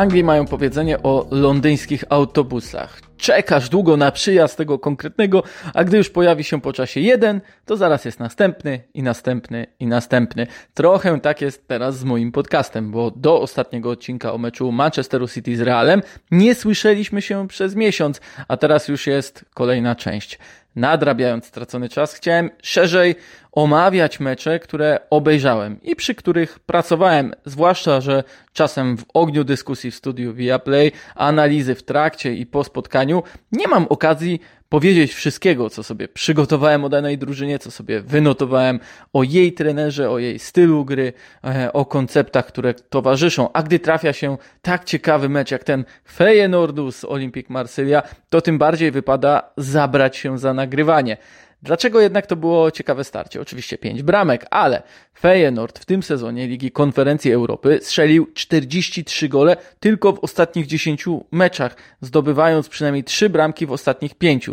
Anglii mają powiedzenie o londyńskich autobusach. Czekasz długo na przyjazd tego konkretnego, a gdy już pojawi się po czasie jeden, to zaraz jest następny i następny i następny. Trochę tak jest teraz z moim podcastem, bo do ostatniego odcinka o meczu Manchesteru City z Realem nie słyszeliśmy się przez miesiąc, a teraz już jest kolejna część nadrabiając stracony czas, chciałem szerzej omawiać mecze, które obejrzałem i przy których pracowałem, zwłaszcza, że czasem w ogniu dyskusji w studiu Viaplay, analizy w trakcie i po spotkaniu nie mam okazji powiedzieć wszystkiego, co sobie przygotowałem o danej drużynie, co sobie wynotowałem o jej trenerze, o jej stylu gry, e, o konceptach, które towarzyszą. A gdy trafia się tak ciekawy mecz jak ten Feyenoordu z Olympique Marsylia, to tym bardziej wypada zabrać się za nagrywanie. Dlaczego jednak to było ciekawe starcie? Oczywiście 5 bramek, ale Feyenoord w tym sezonie Ligi Konferencji Europy strzelił 43 gole tylko w ostatnich 10 meczach, zdobywając przynajmniej 3 bramki w ostatnich 5.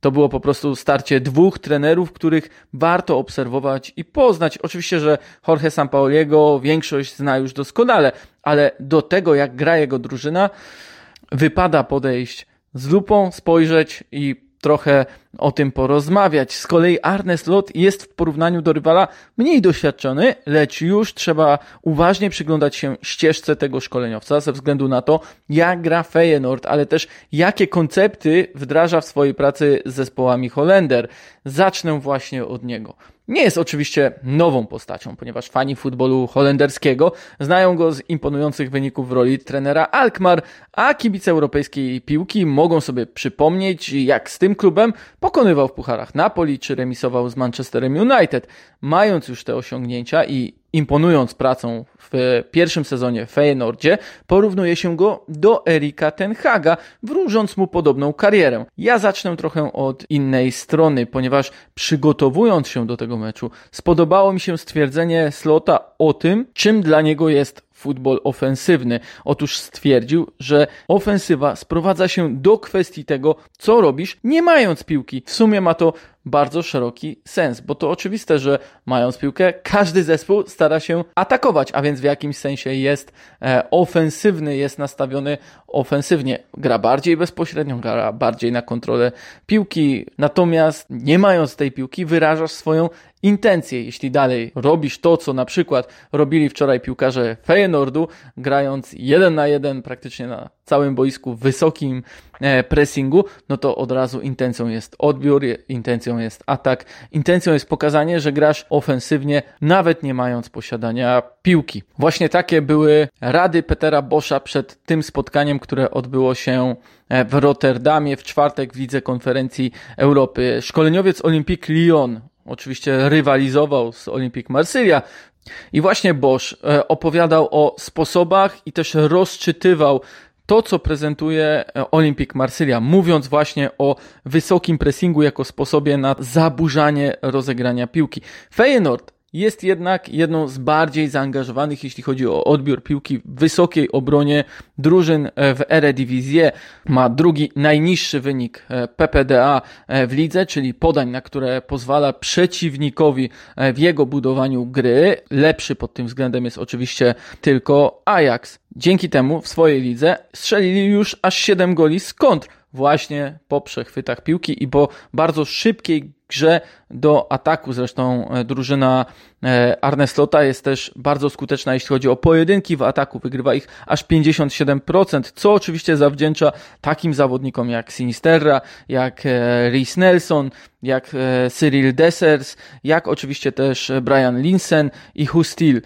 To było po prostu starcie dwóch trenerów, których warto obserwować i poznać. Oczywiście, że Jorge Sampaoliego większość zna już doskonale, ale do tego, jak gra jego drużyna, wypada podejść z lupą, spojrzeć i trochę o tym porozmawiać. Z kolei Arne Slot jest w porównaniu do rywala mniej doświadczony, lecz już trzeba uważnie przyglądać się ścieżce tego szkoleniowca ze względu na to, jak gra Feyenoord, ale też jakie koncepty wdraża w swojej pracy z zespołami Holender. Zacznę właśnie od niego. Nie jest oczywiście nową postacią, ponieważ fani futbolu holenderskiego znają go z imponujących wyników w roli trenera Alkmaar, a kibice europejskiej piłki mogą sobie przypomnieć, jak z tym klubem pokonywał w pucharach Napoli czy remisował z Manchesterem United. Mając już te osiągnięcia i imponując pracą w pierwszym sezonie Feyenoordzie, porównuje się go do Erika Tenhaga, wróżąc mu podobną karierę. Ja zacznę trochę od innej strony, ponieważ przygotowując się do tego meczu, spodobało mi się stwierdzenie Slota o tym, czym dla niego jest futbol ofensywny. Otóż stwierdził, że ofensywa sprowadza się do kwestii tego, co robisz, nie mając piłki. W sumie ma to bardzo szeroki sens, bo to oczywiste, że mając piłkę, każdy zespół stara się atakować, a więc w jakimś sensie jest e, ofensywny, jest nastawiony ofensywnie. Gra bardziej bezpośrednio, gra bardziej na kontrolę piłki, natomiast nie mając tej piłki, wyrażasz swoją intencje. Jeśli dalej robisz to, co na przykład robili wczoraj piłkarze Feyenoordu, grając jeden na jeden praktycznie na całym boisku w wysokim e, pressingu, no to od razu intencją jest odbiór, intencją jest atak, intencją jest pokazanie, że grasz ofensywnie, nawet nie mając posiadania piłki. Właśnie takie były rady Petera Boscha przed tym spotkaniem, które odbyło się e, w Rotterdamie w czwartek w Lidze Konferencji Europy. Szkoleniowiec Olympique Lyon oczywiście rywalizował z Olympique Marsylia. I właśnie Bosch e, opowiadał o sposobach i też rozczytywał to, co prezentuje e, Olympique Marsylia, mówiąc właśnie o wysokim pressingu jako sposobie na zaburzanie rozegrania piłki. Feyenoord jest jednak jedną z bardziej zaangażowanych, jeśli chodzi o odbiór piłki w wysokiej obronie drużyn e, w Eredivisie. Ma drugi najniższy wynik e, PPDA e, w lidze, czyli podań, na które pozwala przeciwnikowi w jego budowaniu gry. Lepszy pod tym względem jest oczywiście tylko Ajax. Dzięki temu w swojej lidze strzelili już aż 7 goli z kontr właśnie po przechwytach piłki i po bardzo szybkiej grze do ataku. Zresztą e, drużyna e, Arne Slota jest też bardzo skuteczna, jeśli chodzi o pojedynki w ataku. Wygrywa ich aż 57%, co oczywiście zawdzięcza takim zawodnikom jak Sinisterra, jak e, Rhys Nelson, jak Cyril Dessers, jak oczywiście też Brian Linsen i Hustil,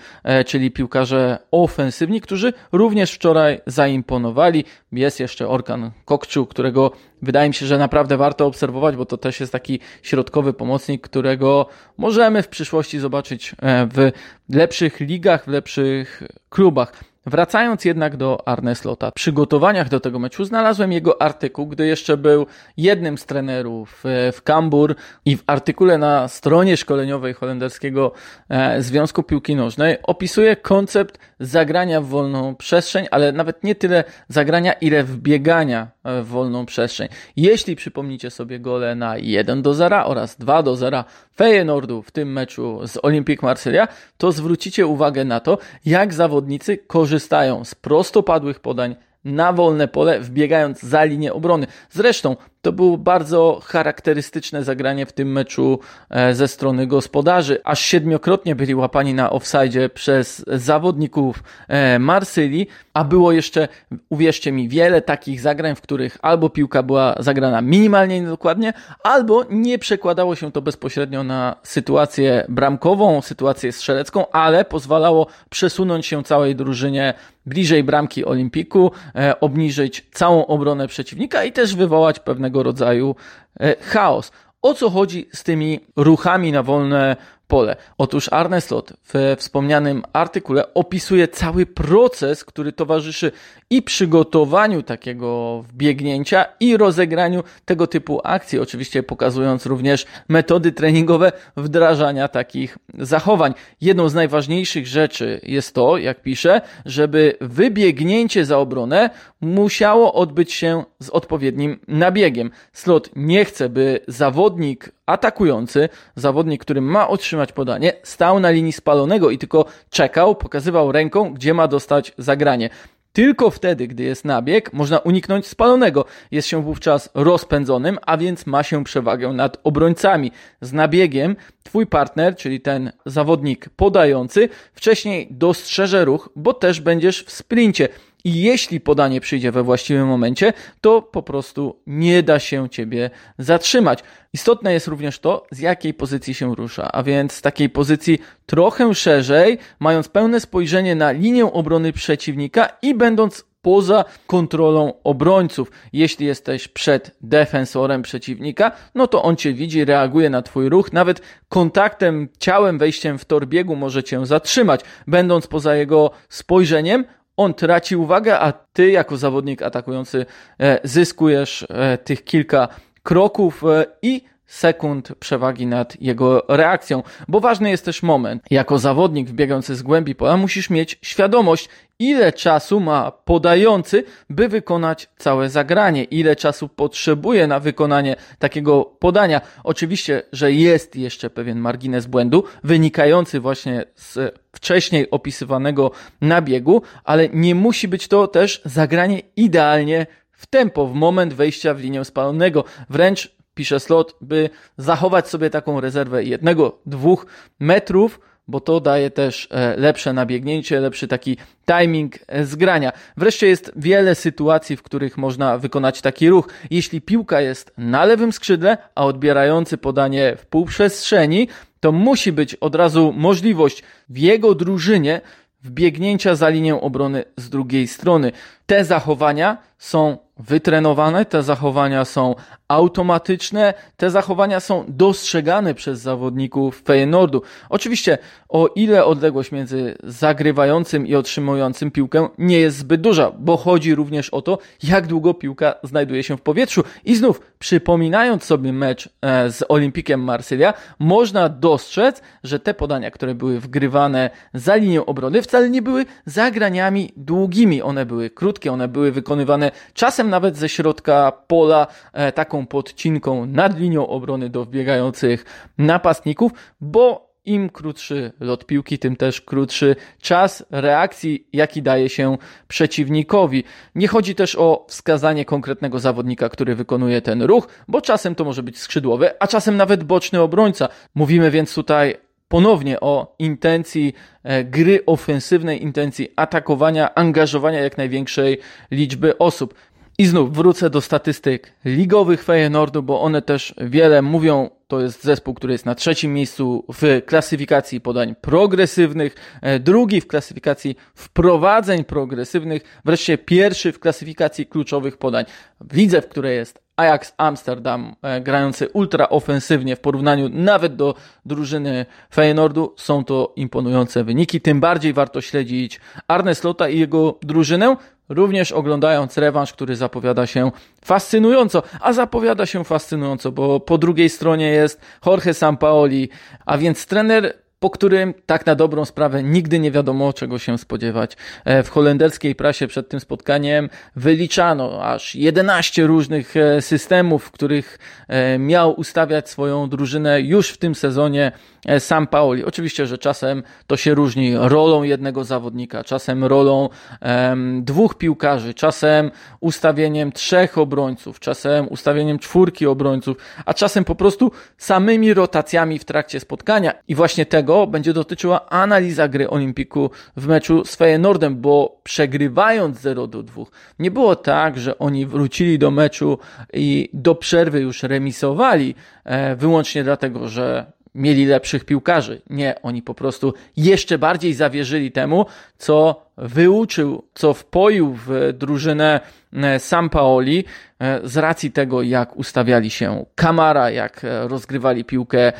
czyli piłkarze ofensywni, którzy również wczoraj zaimponowali. Jest jeszcze Orkan Kokczu, którego wydaje mi się, że naprawdę warto obserwować, bo to też jest taki środkowy pomocnik, którego możemy w przyszłości zobaczyć e, w lepszych ligach, w lepszych klubach. Wracając jednak do Arne Slota, w przygotowaniach do tego meczu znalazłem jego artykuł, gdy jeszcze był jednym z trenerów e, w Kambur i w artykule na stronie szkoleniowej holenderskiego e, Związku Piłki Nożnej opisuje koncept zagrania w wolną przestrzeń, ale nawet nie tyle zagrania, ile wbiegania e, w wolną przestrzeń. Jeśli przypomnicie sobie gole na 1 do 0 oraz 2 do 0 Feyenoordu w tym meczu z Olympique Marsylia, to zwrócicie uwagę na to, jak zawodnicy korzystają z prostopadłych podań na wolne pole, wbiegając za linię obrony. Zresztą to było bardzo charakterystyczne zagranie w tym meczu e, ze strony gospodarzy. Aż siedmiokrotnie byli łapani na offside przez zawodników e, Marsylii, a było jeszcze, uwierzcie mi, wiele takich zagrań, w których albo piłka była zagrana minimalnie niedokładnie, albo nie przekładało się to bezpośrednio na sytuację bramkową, sytuację strzelecką, ale pozwalało przesunąć się całej drużynie bliżej bramki Olimpiku, e, obniżyć całą obronę przeciwnika i też wywołać pewnego rodzaju e, chaos. O co chodzi z tymi ruchami na wolne pole. Otóż Arne Slot w wspomnianym artykule opisuje cały proces, który towarzyszy i przygotowaniu takiego wbiegnięcia i rozegraniu tego typu akcji, oczywiście pokazując również metody treningowe wdrażania takich zachowań. Jedną z najważniejszych rzeczy jest to, jak pisze, żeby wybiegnięcie za obronę musiało odbyć się z odpowiednim nabiegiem. Slot nie chce, by zawodnik atakujący, zawodnik, który ma otrzymać podanie, stał na linii spalonego i tylko czekał, pokazywał ręką, gdzie ma dostać zagranie. Tylko wtedy, gdy jest nabieg, można uniknąć spalonego. Jest się wówczas rozpędzonym, a więc ma się przewagę nad obrońcami. Z nabiegiem twój partner, czyli ten zawodnik podający, wcześniej dostrzeże ruch, bo też będziesz w sprincie. I jeśli podanie przyjdzie we właściwym momencie, to po prostu nie da się ciebie zatrzymać. Istotne jest również to, z jakiej pozycji się rusza, a więc z takiej pozycji trochę szerzej, mając pełne spojrzenie na linię obrony przeciwnika i będąc poza kontrolą obrońców. Jeśli jesteś przed defensorem przeciwnika, no to on cię widzi, reaguje na twój ruch, nawet kontaktem ciałem, wejściem w tor biegu może cię zatrzymać. Będąc poza jego spojrzeniem, on traci uwagę, a ty jako zawodnik atakujący e, zyskujesz e, tych kilka kroków e, i sekund przewagi nad jego reakcją, bo ważny jest też moment. Jako zawodnik wbiegający z głębi pola musisz mieć świadomość, ile czasu ma podający, by wykonać całe zagranie, ile czasu potrzebuje na wykonanie takiego podania. Oczywiście, że jest jeszcze pewien margines błędu wynikający właśnie z wcześniej opisywanego nabiegu, ale nie musi być to też zagranie idealnie w tempo, w moment wejścia w linię spalonego. Wręcz pisze slot, by zachować sobie taką rezerwę jednego, dwóch metrów, bo to daje też e, lepsze nabiegnięcie, lepszy taki timing e, zgrania. Wreszcie jest wiele sytuacji, w których można wykonać taki ruch. Jeśli piłka jest na lewym skrzydle, a odbierający podanie w półprzestrzeni, to musi być od razu możliwość w jego drużynie wbiegnięcia za linię obrony z drugiej strony. Te zachowania są wytrenowane, te zachowania są automatyczne, te zachowania są dostrzegane przez zawodników Feyenoordu. Oczywiście, o ile odległość między zagrywającym i otrzymującym piłkę nie jest zbyt duża, bo chodzi również o to, jak długo piłka znajduje się w powietrzu. I znów, przypominając sobie mecz e, z Olimpikiem Marsylia, można dostrzec, że te podania, które były wgrywane za linią obrony, wcale nie były zagraniami długimi. One były krótkie, one były wykonywane czasem nawet ze środka pola, e, taką podcinką nad linią obrony do wbiegających napastników, bo im krótszy lot piłki, tym też krótszy czas reakcji, jaki daje się przeciwnikowi. Nie chodzi też o wskazanie konkretnego zawodnika, który wykonuje ten ruch, bo czasem to może być skrzydłowy, a czasem nawet boczny obrońca. Mówimy więc tutaj ponownie o intencji e, gry ofensywnej, intencji atakowania, angażowania jak największej liczby osób. I znów wrócę do statystyk ligowych Feyenoordu, bo one też wiele mówią. To jest zespół, który jest na trzecim miejscu w klasyfikacji podań progresywnych, e, drugi w klasyfikacji wprowadzeń progresywnych, wreszcie pierwszy w klasyfikacji kluczowych podań. Widzę, w której jest Ajax Amsterdam, e, grający ultra ofensywnie w porównaniu nawet do drużyny Feyenoordu. Są to imponujące wyniki. Tym bardziej warto śledzić Arne Slota i jego drużynę, również oglądając rewanż, który zapowiada się fascynująco, a zapowiada się fascynująco, bo po drugiej stronie jest Jorge Sampaoli, a więc trener po którym tak na dobrą sprawę nigdy nie wiadomo czego się spodziewać. E, w holenderskiej prasie przed tym spotkaniem wyliczano aż 11 różnych e, systemów, w których e, miał ustawiać swoją drużynę już w tym sezonie Sam Paoli. Oczywiście, że czasem to się różni rolą jednego zawodnika, czasem rolą um, dwóch piłkarzy, czasem ustawieniem trzech obrońców, czasem ustawieniem czwórki obrońców, a czasem po prostu samymi rotacjami w trakcie spotkania. I właśnie tego będzie dotyczyła analiza gry Olimpiku w meczu z Feyenoordem, bo przegrywając 0 do 2, nie było tak, że oni wrócili do meczu i do przerwy już remisowali, e, wyłącznie dlatego, że mieli lepszych piłkarzy. Nie, oni po prostu jeszcze bardziej zawierzyli temu, co wyuczył, co wpoił w drużynę e, Sam Paoli e, z racji tego, jak ustawiali się Kamara, jak e, rozgrywali piłkę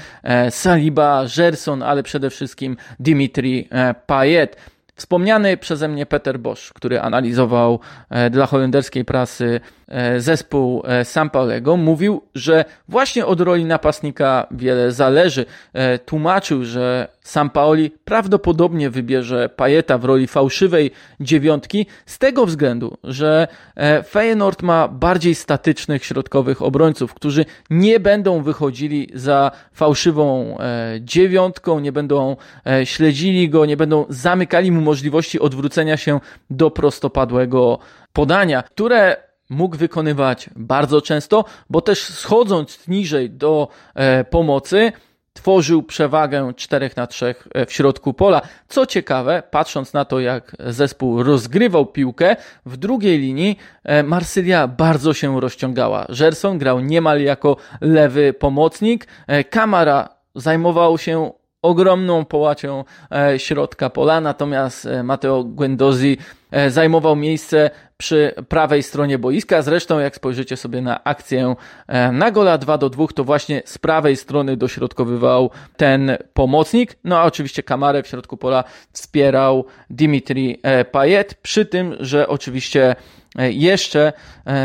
Saliba, Gerson, ale przede wszystkim Dimitri Payet. Wspomniany przeze mnie Peter Bosch, który analizował dla holenderskiej prasy E, zespół e, Sampaolego mówił, że właśnie od roli napastnika wiele zależy. E, tłumaczył, że Sampaoli prawdopodobnie wybierze Pajeta w roli fałszywej dziewiątki z tego względu, że Feyenoord ma bardziej statycznych środkowych obrońców, którzy nie będą wychodzili za fałszywą dziewiątką, nie będą śledzili go, nie będą zamykali mu możliwości odwrócenia się do prostopadłego podania, które mógł wykonywać bardzo często, bo też schodząc niżej do e, pomocy, tworzył przewagę 4 na 3 e, w środku pola. Co ciekawe, patrząc na to, jak zespół rozgrywał piłkę, w drugiej linii e, Marsylia bardzo się rozciągała. Gerson grał niemal jako lewy pomocnik, e, Kamara zajmował się ogromną połacią środka pola, natomiast Matteo Guendouzi zajmował miejsce przy prawej stronie boiska. Zresztą, jak spojrzycie sobie na akcję e, na gola 2 do 2, to właśnie z prawej strony dośrodkowywał ten pomocnik. No a oczywiście kamarę w środku pola wspierał Dimitri e, Payet, przy tym, że oczywiście e, jeszcze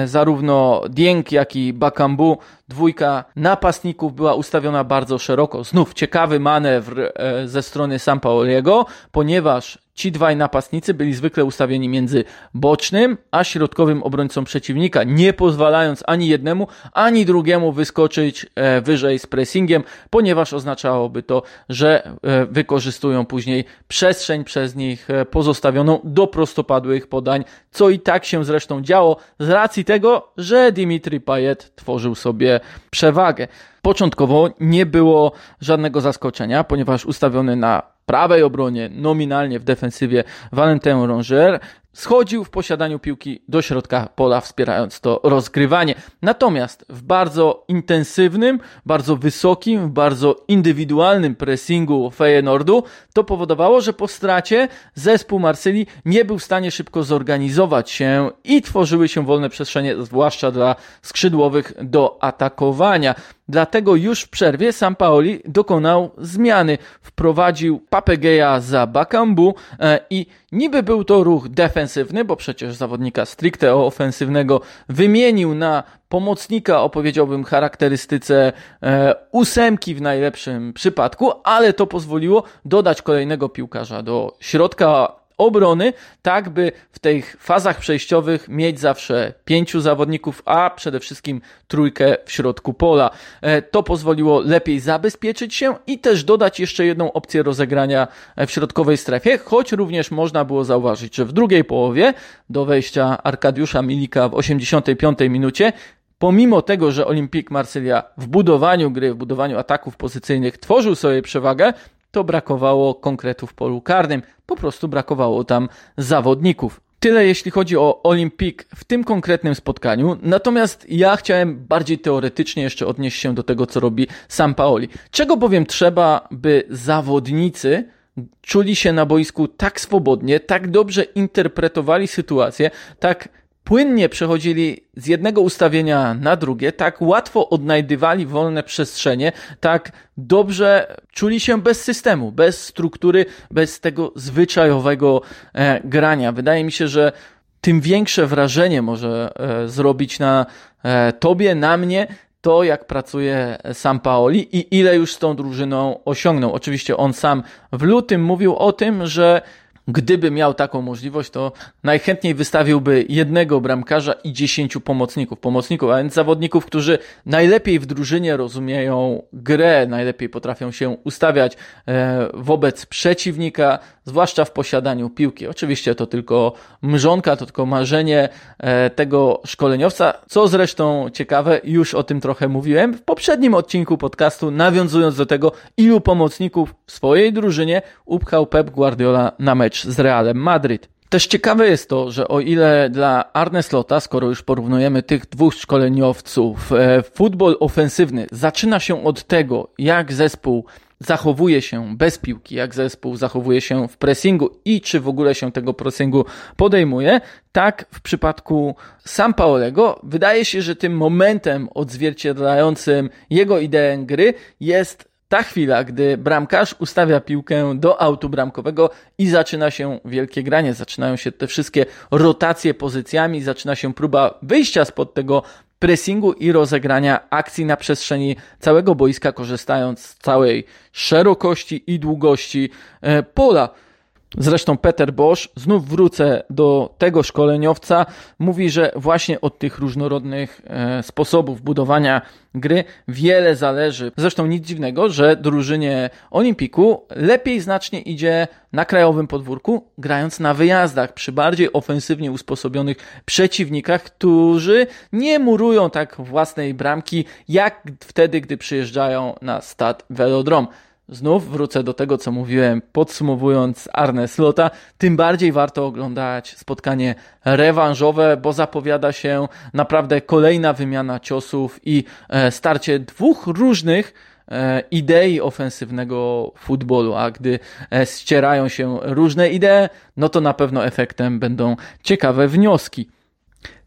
zarówno Dieng, jak i Bakambu, dwójka napastników była ustawiona bardzo szeroko. Znów ciekawy manewr ze strony Sampaoliego, ponieważ Ci dwaj napastnicy byli zwykle ustawieni między bocznym a środkowym obrońcą przeciwnika, nie pozwalając ani jednemu, ani drugiemu wyskoczyć e, wyżej z pressingiem, ponieważ oznaczałoby to, że e, wykorzystują później przestrzeń przez nich e, pozostawioną do prostopadłych podań, co i tak się zresztą działo z racji tego, że Dimitri Payet tworzył sobie przewagę. Początkowo nie było żadnego zaskoczenia, ponieważ ustawiony na prawej obronie, nominalnie w defensywie Valentin Ronger schodził w posiadaniu piłki do środka pola, wspierając to rozgrywanie. Natomiast w bardzo intensywnym, bardzo wysokim, bardzo indywidualnym pressingu Feyenoordu to powodowało, że po stracie zespół Marsylii nie był w stanie szybko zorganizować się i tworzyły się wolne przestrzenie, zwłaszcza dla skrzydłowych do atakowania. Dlatego już w przerwie Sam Paoli dokonał zmiany. Wprowadził Papegeja za Bakambu e, i niby był to ruch defensywny, bo przecież zawodnika stricte ofensywnego wymienił na pomocnika o powiedziałbym charakterystyce e, ósemki w najlepszym przypadku, ale to pozwoliło dodać kolejnego piłkarza do środka obrony, tak by w tych fazach przejściowych mieć zawsze pięciu zawodników, a przede wszystkim trójkę w środku pola. E, to pozwoliło lepiej zabezpieczyć się i też dodać jeszcze jedną opcję rozegrania w środkowej strefie, choć również można było zauważyć, że w drugiej połowie do wejścia Arkadiusza Milika w 85 minucie pomimo tego, że Olympique Marsylia w budowaniu gry, w budowaniu ataków pozycyjnych tworzył sobie przewagę, to brakowało konkretów w polu karnym. Po prostu brakowało tam zawodników. Tyle jeśli chodzi o Olimpik w tym konkretnym spotkaniu. Natomiast ja chciałem bardziej teoretycznie jeszcze odnieść się do tego, co robi Sam Paoli. Czego bowiem trzeba, by zawodnicy czuli się na boisku tak swobodnie, tak dobrze interpretowali sytuację, tak płynnie przechodzili z jednego ustawienia na drugie, tak łatwo odnajdywali wolne przestrzenie, tak dobrze czuli się bez systemu, bez struktury, bez tego zwyczajowego e, grania. Wydaje mi się, że tym większe wrażenie może e, zrobić na e, tobie, na mnie, to, jak pracuje sam Paoli i ile już z tą drużyną osiągnął. Oczywiście on sam w lutym mówił o tym, że Gdyby miał taką możliwość, to najchętniej wystawiłby jednego bramkarza i dziesięciu pomocników. Pomocników, a więc zawodników, którzy najlepiej w drużynie rozumieją grę, najlepiej potrafią się ustawiać e, wobec przeciwnika, zwłaszcza w posiadaniu piłki. Oczywiście to tylko mrzonka, to tylko marzenie e, tego szkoleniowca, co zresztą ciekawe, już o tym trochę mówiłem w poprzednim odcinku podcastu, nawiązując do tego, ilu pomocników w swojej drużynie upchał Pep Guardiola na mecz z Realem Madryt. Też ciekawe jest to, że o ile dla Arne Slota, skoro już porównujemy tych dwóch szkoleniowców, e, futbol ofensywny zaczyna się od tego, jak zespół zachowuje się bez piłki, jak zespół zachowuje się w pressingu i czy w ogóle się tego pressingu podejmuje, tak w przypadku Sam Paolego wydaje się, że tym momentem odzwierciedlającym jego ideę gry jest ta chwila, gdy bramkarz ustawia piłkę do autu bramkowego i zaczyna się wielkie granie, zaczynają się te wszystkie rotacje pozycjami, zaczyna się próba wyjścia spod tego pressingu i rozegrania akcji na przestrzeni całego boiska, korzystając z całej szerokości i długości e, pola. Zresztą Peter Bosch, znów wrócę do tego szkoleniowca, mówi, że właśnie od tych różnorodnych e, sposobów budowania gry wiele zależy. Zresztą nic dziwnego, że drużynie Olimpiku lepiej znacznie idzie na krajowym podwórku, grając na wyjazdach przy bardziej ofensywnie usposobionych przeciwnikach, którzy nie murują tak własnej bramki, jak wtedy, gdy przyjeżdżają na stad Velodrom. Znów wrócę do tego, co mówiłem, podsumowując Arne Slota. Tym bardziej warto oglądać spotkanie rewanżowe, bo zapowiada się naprawdę kolejna wymiana ciosów i e, starcie dwóch różnych e, idei ofensywnego futbolu, a gdy e, ścierają się różne idee, no to na pewno efektem będą ciekawe wnioski.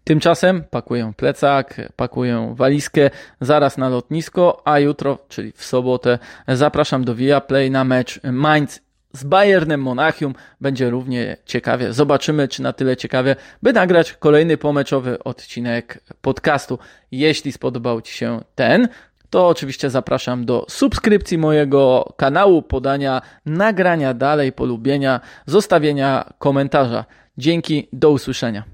Tymczasem pakuję plecak, pakuję walizkę zaraz na lotnisko, a jutro, czyli w sobotę, zapraszam do Viaplay na mecz Mainz z Bayernem Monachium. Będzie równie ciekawie. Zobaczymy, czy na tyle ciekawie, by nagrać kolejny pomeczowy odcinek podcastu. Jeśli spodobał Ci się ten, to oczywiście zapraszam do subskrypcji mojego kanału, podania nagrania dalej, polubienia, zostawienia komentarza. Dzięki, do usłyszenia.